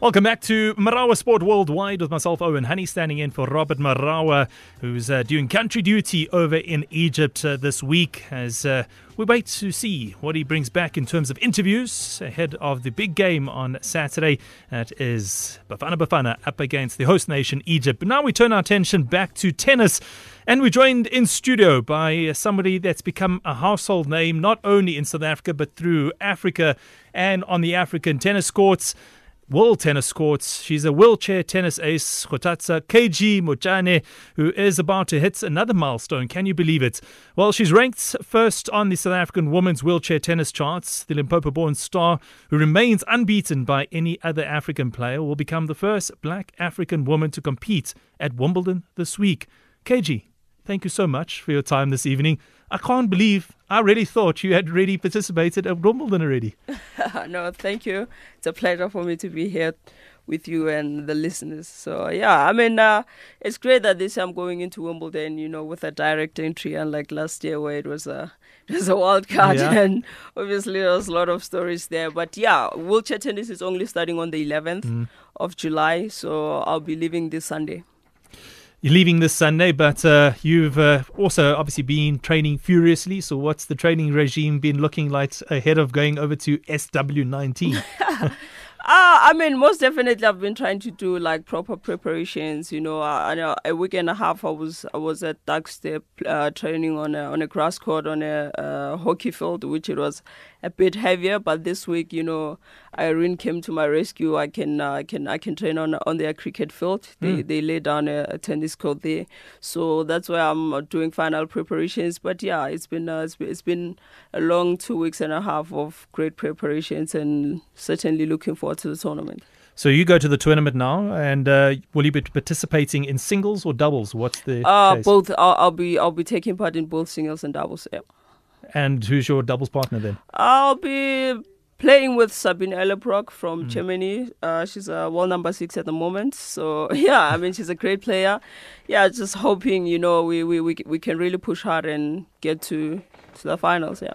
Welcome back to Marawa Sport Worldwide with myself, Owen Honey, standing in for Robert Marawa, who's uh, doing country duty over in Egypt uh, this week as uh, we wait to see what he brings back in terms of interviews ahead of the big game on Saturday. That is Bafana Bafana up against the host nation, Egypt. But now we turn our attention back to tennis. And we're joined in studio by somebody that's become a household name, not only in South Africa, but through Africa and on the African tennis courts world tennis courts. She's a wheelchair tennis ace, Kgothatso KG Montjane, who is about to hit another milestone. Can you believe it? Well, she's ranked first on the South African women's wheelchair tennis charts. The Limpopo born star, who remains unbeaten by any other African player, will become the first black African woman to compete at Wimbledon this week. KG, thank you so much for your time this evening. I can't believe I really thought you had already participated at Wimbledon already. no, thank you. It's a pleasure for me to be here with you and the listeners. So yeah, I mean, uh, it's great that this I'm going into Wimbledon, you know, with a direct entry, unlike last year where it was a it was a wild card, yeah. and obviously there was a lot of stories there. But yeah, wheelchair tennis is only starting on the 11th mm. of July, so I'll be leaving this Sunday. You're leaving this Sunday, but uh, you've uh, also obviously been training furiously. So, what's the training regime been looking like ahead of going over to SW19? Uh, I mean, most definitely, I've been trying to do like proper preparations. You know, a week and a half, I was I was at Duckstep uh, training on a on a grass court on a uh, hockey field, which it was a bit heavier. But this week, you know, Irene came to my rescue. I can uh, I can I can train on on their cricket field. They mm. they lay down a, a, tennis court there, so that's why I'm doing final preparations. But yeah, it's been uh, it's been, it's been a long two weeks and a half of great preparations, and certainly looking forward to the tournament. So you go to the tournament now, and uh, will you be participating in singles or doubles? What's the uh, both? I'll, I'll, be I'll be taking part in both singles and doubles. Yeah. And who's your doubles partner then? I'll be playing with Sabine Ellerbrock from mm. Germany. Uh, she's a world number six at the moment. So yeah, I mean she's a great player. Yeah, just hoping you know we we we, we can really push hard and get to to the finals. Yeah.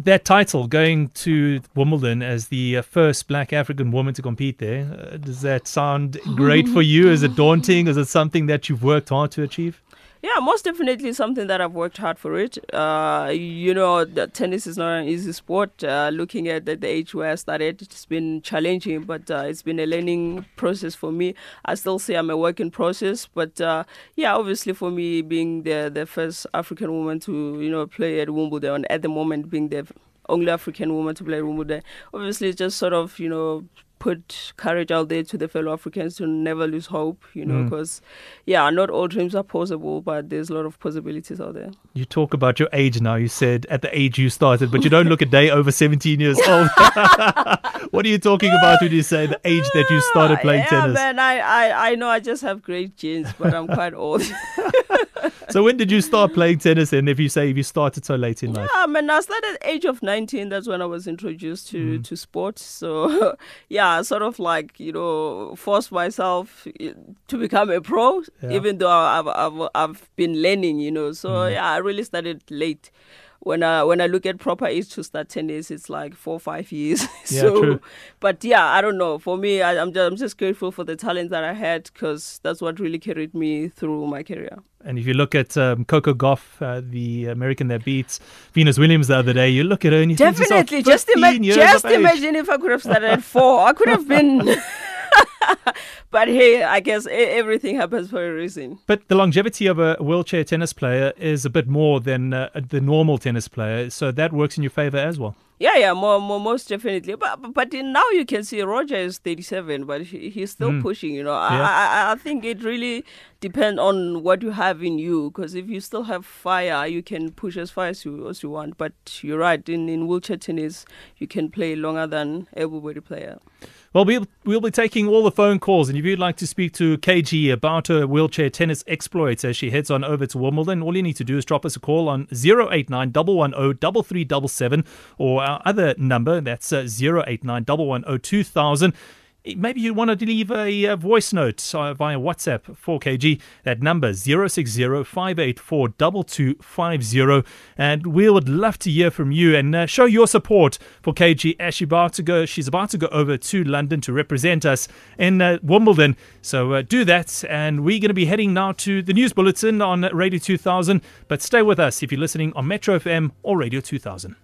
That title, going to Wimbledon as the uh, first Black African woman to compete there, uh, does that sound great for you? Is it daunting? Is it something that you've worked hard to achieve? Yeah, most definitely something that I've worked hard for it. Uh, you know, tennis is not an easy sport. Uh, looking at the, the, age where I started, it's been challenging, but uh, it's been a learning process for me. I still say I'm a work in process, but uh, yeah, obviously for me being the the first African woman to you know play at Wimbledon at the moment being the only African woman to play Wimbledon, obviously it's just sort of you know put courage out there to the fellow Africans to never lose hope, you know, because, mm. yeah, not all dreams are possible, but there's a lot of possibilities out there. You talk about your age now. You said at the age you started, but you don't look a day over 17 years old. what are you talking about when you say the age that you started playing yeah, tennis? man, I, I, I know I just have great genes, but I'm quite old. so when did you start playing tennis? And if you say if you started so late in life, yeah, I mean, I started at the age of 19. That's when I was introduced to mm. to sports. So yeah, sort of like you know, force myself to become a pro, yeah. even though I've, I've I've been learning, you know. So mm. yeah, I really started late when I when I look at proper age to start tennis, it's like four five years. Yeah, so, true. but yeah, I don't know. For me, I, am just I'm just grateful for the talent that I had because that's what really carried me through my career. And if you look at um, Coco Gauff, uh, the American that beats Venus Williams the other day, you look at her and you definitely think just, ima- just imagine if I could have started at four, I could have been. but hey, I guess everything happens for a reason. But the longevity of a wheelchair tennis player is a bit more than uh, the normal tennis player, so that works in your favor as well. Yeah, yeah, more, more, most definitely. But but now you can see Roger is 37, but he, he's still mm. pushing. You know, yeah. I, I think it really depends on what you have in you. Because if you still have fire, you can push as far as you as you want. But you're right. In in wheelchair tennis, you can play longer than everybody player. Well, we'll, we'll be taking all the phone calls, and if you'd like to speak to KG about her wheelchair tennis exploits as she heads on over to Wimbledon, all you need to do is drop us a call on 089 110 or our other number, that's uh, 089 110 2000. Maybe you want to leave a, a voice note uh, via WhatsApp 4KG. That number 060-584-2250. And we would love to hear from you and uh, show your support for KG as she's about to go. She's about to go over to London to represent us in uh, Wimbledon. So uh, do that. And we're going to be heading now to the news bulletin on Radio 2000. But stay with us if you're listening on Metro FM or Radio 2000.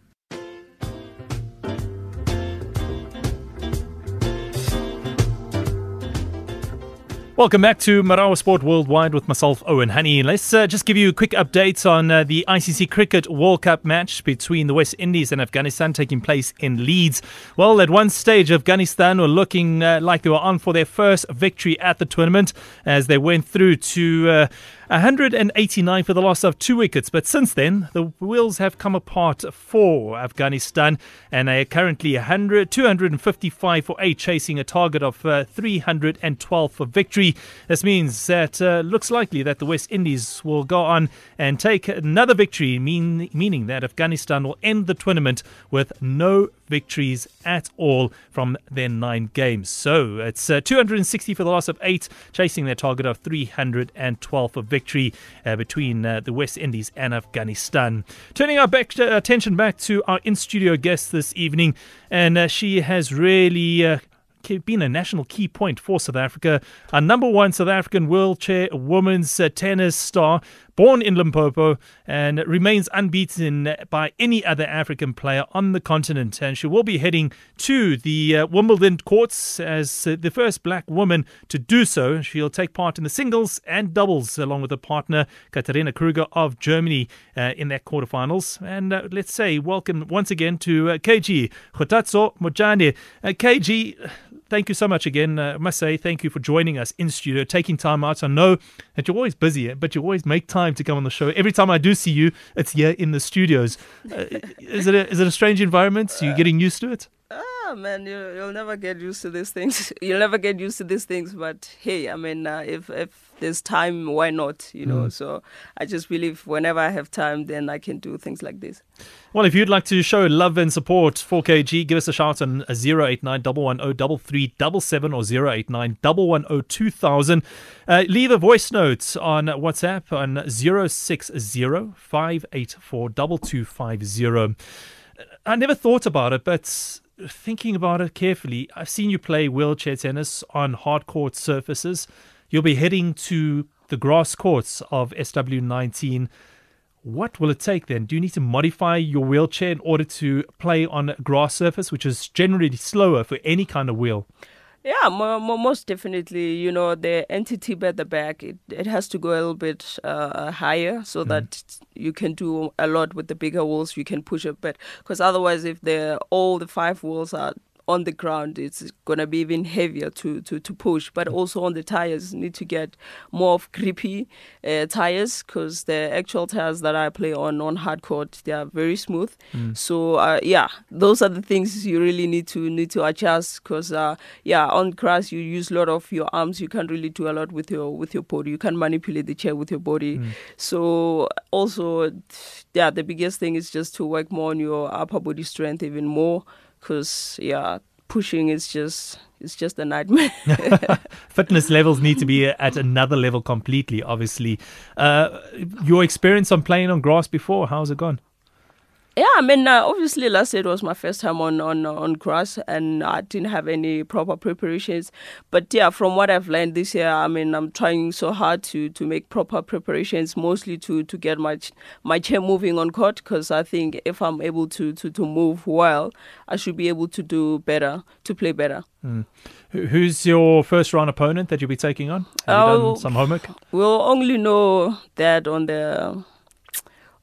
Welcome back to Marawa Sport Worldwide with myself, Owen Honey. Let's uh, just give you a quick update on uh, the ICC Cricket World Cup match between the West Indies and Afghanistan taking place in Leeds. Well, at one stage, Afghanistan were looking uh, like they were on for their first victory at the tournament as they went through to uh, 189 for the loss of two wickets. But since then, the wheels have come apart for Afghanistan and they are currently 100, 255 for eight, chasing a target of uh, 312 for victory. This means that uh, looks likely that the West Indies will go on and take another victory, mean, meaning that Afghanistan will end the tournament with no victories at all from their nine games. So it's uh, 260 for the loss of eight, chasing their target of 312 for victory uh, between uh, the West Indies and Afghanistan. Turning our back, uh, attention back to our in studio guest this evening, and uh, she has really uh, been a national key point for South Africa. A number one South African wheelchair women's tennis star, born in Limpopo, and remains unbeaten by any other African player on the continent. And she will be heading to the uh, Wimbledon courts as uh, the first black woman to do so. She'll take part in the singles and doubles along with her partner, Katharina Kruger of Germany, uh, in their quarterfinals. And uh, let's say welcome once again to uh, KG Kgothatso Montjane. KG, thank you so much again. Uh, I must say thank you for joining us in studio, taking time out. I know that you're always busy, but you always make time to come on the show. Every time I do see you, it's here in the studios. Uh, is it a, is it a strange environment? Are you getting used to it? Ah man, you, you'll never get used to these things. You'll never get used to these things. But hey, I mean, uh, if if there's time, why not? You know. Mm. So I just believe whenever I have time, then I can do things like this. Well, if you'd like to show love and support for KG, give us a shout on 089 110 or 089 110 uh, leave a voice note on WhatsApp on 060 584 2250. I never thought about it, but thinking about it carefully, I've seen you play wheelchair tennis on hard court surfaces. You'll be heading to the grass courts of SW19. What will it take then? Do you need to modify your wheelchair in order to play on a grass surface, which is generally slower for any kind of wheel? Yeah, most definitely. You know, the entity at the back, it, it has to go a little bit uh, higher so mm. that you can do a lot with the bigger walls. You can push a bit because otherwise, if the all the five walls are on the ground, it's going to be even heavier to, to, to push. But also on the tires, need to get more of grippy uh, tires because the actual tires that I play on on hard court, they are very smooth. Mm. So uh, yeah, those are the things you really need to need to adjust because uh, yeah, on grass you use a lot of your arms. You can't really do a lot with your with your body. You can manipulate the chair with your body. Mm. So also, yeah, the biggest thing is just to work more on your upper body strength even more because yeah, pushing is just it's just a nightmare. Fitness levels need to be at another level completely. Obviously, uh, your experience on playing on grass before, how's it gone? Yeah, I mean, uh, obviously last year it was my first time on, on on grass, and I didn't have any proper preparations. But yeah, from what I've learned this year, I mean, I'm trying so hard to to make proper preparations, mostly to to get my my chair moving on court. Because I think if I'm able to to to move well, I should be able to do better, to play better. Mm. Who's your first round opponent that you'll be taking on? Have you done oh, some homework? We'll only know that on the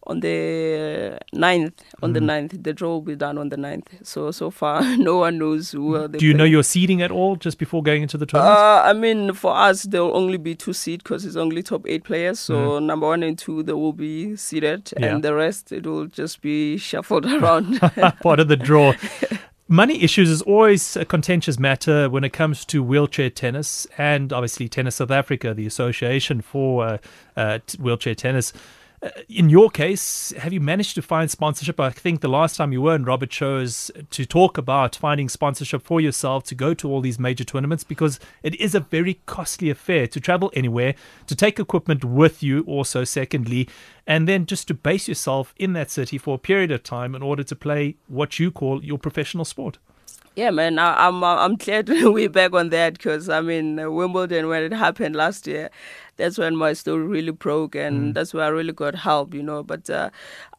on the 9th. On mm. the 9th, the draw will be done on the 9th. So so far, no one knows who. Do you play. know your seeding at all just before going into the tournament? Uh, I mean, for us, there will only be two seed because it's only top eight players. So mm. number one and two, they will be seeded, yeah. and the rest it will just be shuffled around. Part of the draw. Money issues is always a contentious matter when it comes to wheelchair tennis and obviously Tennis South Africa, the association for uh, uh, wheelchair tennis Uh, in your case, have you managed to find sponsorship? I think the last time you were in Robert chose to talk about finding sponsorship for yourself to go to all these major tournaments because it is a very costly affair to travel anywhere, to take equipment with you, also, secondly, and then just to base yourself in that city for a period of time in order to play what you call your professional sport. Yeah, man, I, am I'm, I'm glad we're back on that because I mean Wimbledon when it happened last year, that's when my story really broke, and mm. that's where I really got help, you know. But uh,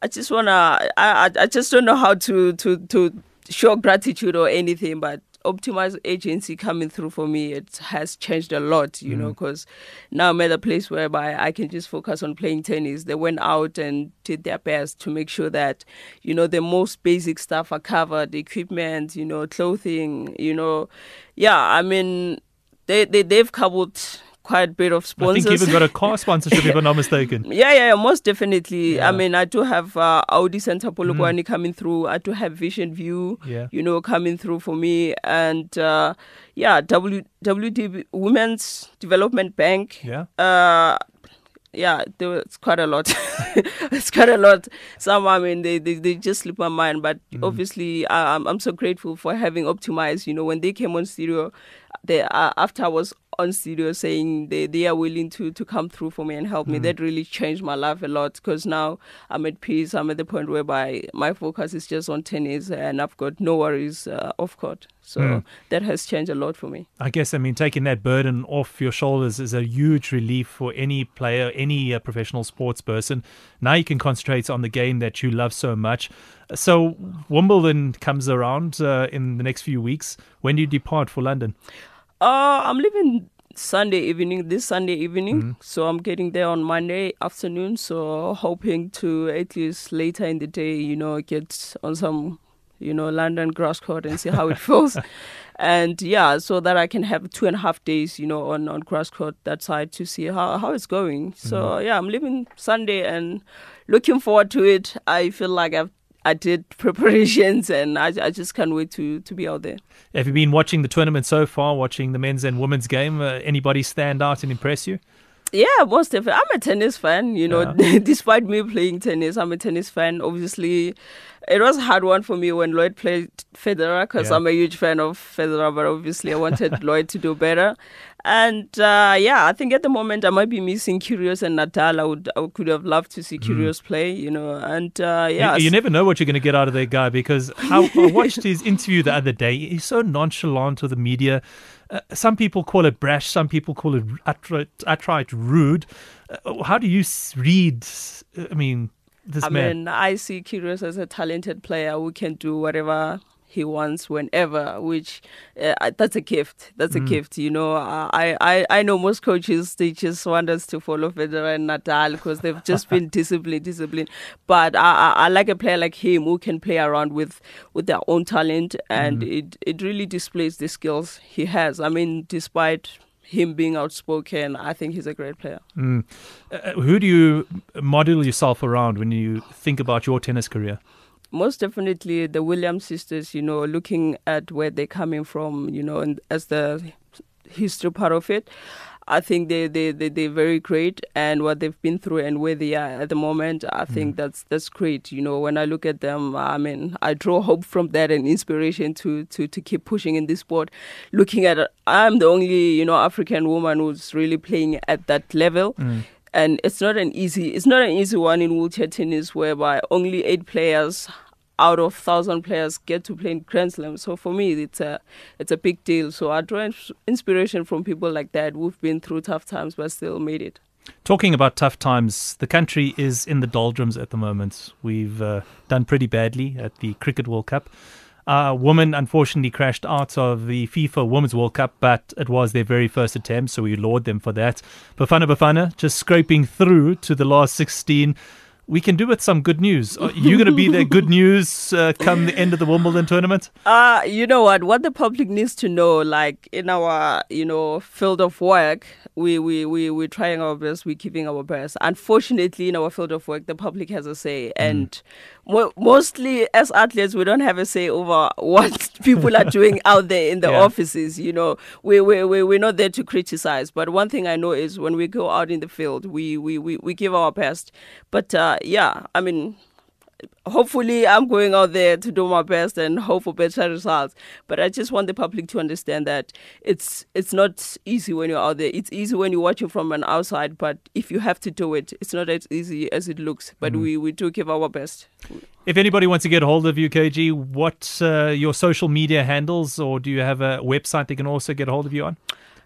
I just wanna, I, I just don't know how to to to show gratitude or anything, but Optimize agency coming through for me, it has changed a lot, you mm. know, because now I'm at a place whereby I can just focus on playing tennis. They went out and did their best to make sure that, you know, the most basic stuff are covered, equipment, you know, clothing, you know. Yeah, I mean, they, they, they've covered quite a bit of sponsors. I think you even got a car sponsorship, if I'm not mistaken. Yeah, yeah, yeah most definitely. Yeah. I mean, I do have uh, Audi Center Polokwane mm. coming through. I do have Vision View, yeah. you know, coming through for me. And uh, yeah, w, WD Women's Development Bank. Yeah. Uh, yeah, it's quite a lot. it's quite a lot. Some, I mean, they, they, they just slip my mind. But mm. obviously, I, I'm, I'm so grateful for having optimized. You know, when they came on studio, they, uh, after I was on studio saying they, they are willing to, to come through for me and help mm. me, that really changed my life a lot because now I'm at peace. I'm at the point whereby my focus is just on tennis and I've got no worries uh, off court. So mm. that has changed a lot for me. I guess, I mean, taking that burden off your shoulders is a huge relief for any player, any uh, professional sports person. Now you can concentrate on the game that you love so much. So Wimbledon comes around uh, in the next few weeks. When do you depart for London? Uh, I'm leaving Sunday evening, this Sunday evening. Mm. So I'm getting there on Monday afternoon. So hoping to at least later in the day, you know, get on some, you know, London grass court and see how it feels. and yeah, so that I can have two and a half days, you know, on, on grass court that side to see how, how it's going. So mm. yeah, I'm leaving Sunday and looking forward to it. I feel like I've I did preparations and I, I just can't wait to, to be out there. Have you been watching the tournament so far, watching the men's and women's game? Uh, anybody stand out and impress you? Yeah, most definitely. I'm a tennis fan, you know, yeah. despite me playing tennis, I'm a tennis fan. Obviously, it was a hard one for me when Lloyd played Federer because yeah. I'm a huge fan of Federer, but obviously I wanted Lloyd to do better. And uh, yeah, I think at the moment I might be missing Kyrgios and Nadal. I would, I could have loved to see Kyrgios mm. play, you know. And uh, yeah, you, you, never know what you're going to get out of that guy because how, I watched his interview the other day. He's so nonchalant with the media. Uh, some people call it brash, some people call it outright, outright rude. Uh, how do you read? I mean, this I man. mean, I see Kyrgios as a talented player who can do whatever he wants whenever which uh, that's a gift that's a mm. gift you know I, I i know most coaches they just want us to follow federer and nadal because they've just been disciplined disciplined but I, I, I like a player like him who can play around with with their own talent and mm. it it really displays the skills he has i mean despite him being outspoken, I think he's a great player. Mm. Uh, who do you model yourself around when you think about your tennis career? Most definitely the Williams sisters, you know, looking at where they're coming from, you know, and as the history part of it. I think they, they, they, they're very great and what they've been through and where they are at the moment, I think mm. that's that's great. You know, when I look at them, I mean, I draw hope from that and inspiration to, to, to keep pushing in this sport. Looking at it, I'm the only, you know, African woman who's really playing at that level. Mm and it's not an easy it's not an easy one in wheelchair tennis whereby only eight players out of thousand players get to play in Grand Slam. So for me, it's a it's a big deal. So I draw inspiration from people like that who've been through tough times but still made it. Talking about tough times, the country is in the doldrums at the moment. We've uh, done pretty badly at the Cricket World Cup. A woman unfortunately crashed out of the FIFA Women's World Cup, but it was their very first attempt, so we laud them for that. Bafana Bafana just scraping through to the last 16. we can do with some good news. Are you going to be there good news uh, come the end of the Wimbledon tournament? Uh, you know what? What the public needs to know, like in our, you know, field of work, we, we, we, we're trying our best, we're giving our best. Unfortunately, in our field of work, the public has a say. Mm. Mo- mostly as athletes, we don't have a say over what people are doing out there in the yeah. offices. You know, we, we, we, we're not there to criticize. But one thing I know is when we go out in the field, we, we, we, we give our best. But uh, yeah, I mean, hopefully I'm going out there to do my best and hope for better results. But I just want the public to understand that it's it's not easy when you're out there. It's easy when you're watching from an outside, but if you have to do it, it's not as easy as it looks. But mm. we, we do give our best. If anybody wants to get hold of you, KG, what uh, your social media handles, or do you have a website they can also get hold of you on?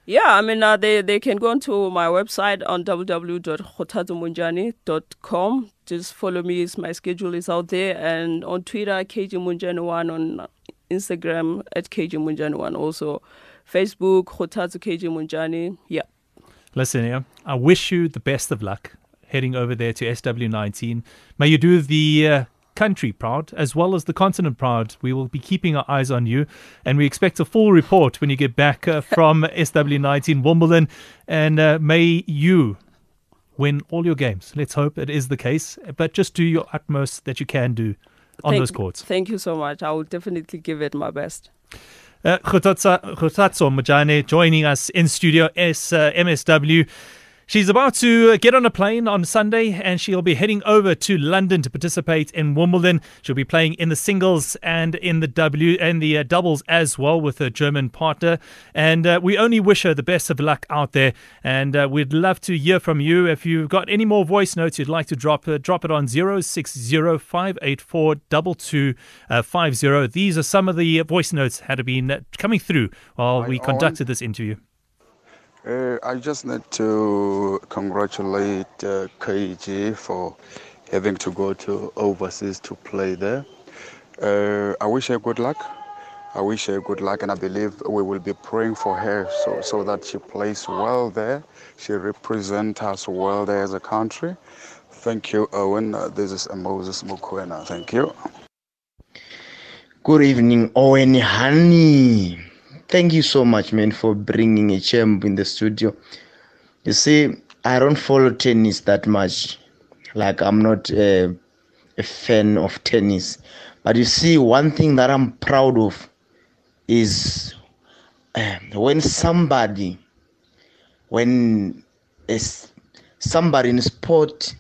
Yeah, I mean, uh, they, they can go onto my website on www.kgothatsomontjane.com. Just follow me, my schedule is out there. And on Twitter, KG Montjane1, on Instagram, at KG Montjane1. Also, Facebook, Kgothatso KG Montjane. Yeah. Listen, yeah, I wish you the best of luck heading over there to SW19. May you do the uh, country proud as well as the continent proud. We will be keeping our eyes on you, and we expect a full report when you get back uh, from SW19 Wimbledon. And uh, may you win all your games. Let's hope it is the case, but just do your utmost that you can do on thank, those courts. Thank you so much. I will definitely give it my best. Uh, Kgothatso Montjane joining us in studio as uh, MSW. She's about to uh, get on a plane on Sunday and she'll be heading over to London to participate in Wimbledon. She'll be playing in the singles and in the W and the uh, doubles as well with her German partner. And uh, we only wish her the best of luck out there. And uh, we'd love to hear from you. If you've got any more voice notes you'd like to drop, uh, drop it on 0605842250. Uh, These are some of the voice notes that have been coming through while we conducted this interview. Uh, I just need to congratulate uh, KG for having to go to overseas to play there. Uh, I wish her good luck. I wish her good luck, and I believe we will be praying for her so, so that she plays well there. She represents us well there as a country. Thank you, Owen. Uh, this is Moses Mukwena. Thank you. Good evening, Owen Honey thank you so much, man, for bringing a champ in the studio. You see, I don't follow tennis that much. Like, I'm not a, fan of tennis. But you see, one thing that I'm proud of is uh, when somebody, when a, somebody in sport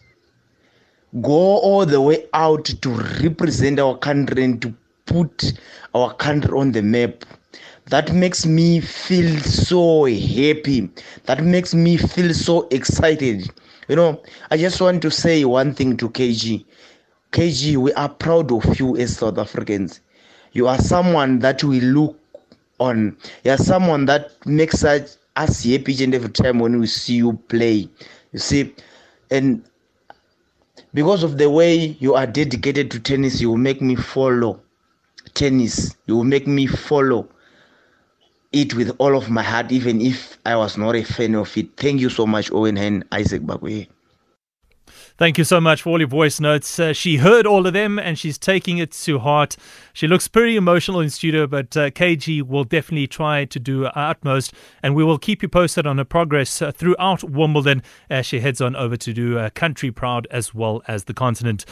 go all the way out to represent our country and to put our country on the map that makes me feel so happy. That makes me feel so excited. You know i just want to say one thing to kg kg we are proud of you as south africans. You are someone that we look on. You are someone that makes us, us happy and every time when we see you play. You see and because of the way you are dedicated to tennis you will make me follow tennis. You will make me follow it with all of my heart, even if I was not a fan of it. Thank you so much, Owen and Isaac Bakwe. Thank you so much for all your voice notes. Uh, she heard all of them and she's taking it to heart. She looks pretty emotional in studio, but uh, KG will definitely try to do her utmost. And we will keep you posted on her progress uh, throughout Wimbledon as she heads on over to do uh, Country Proud as well as the continent.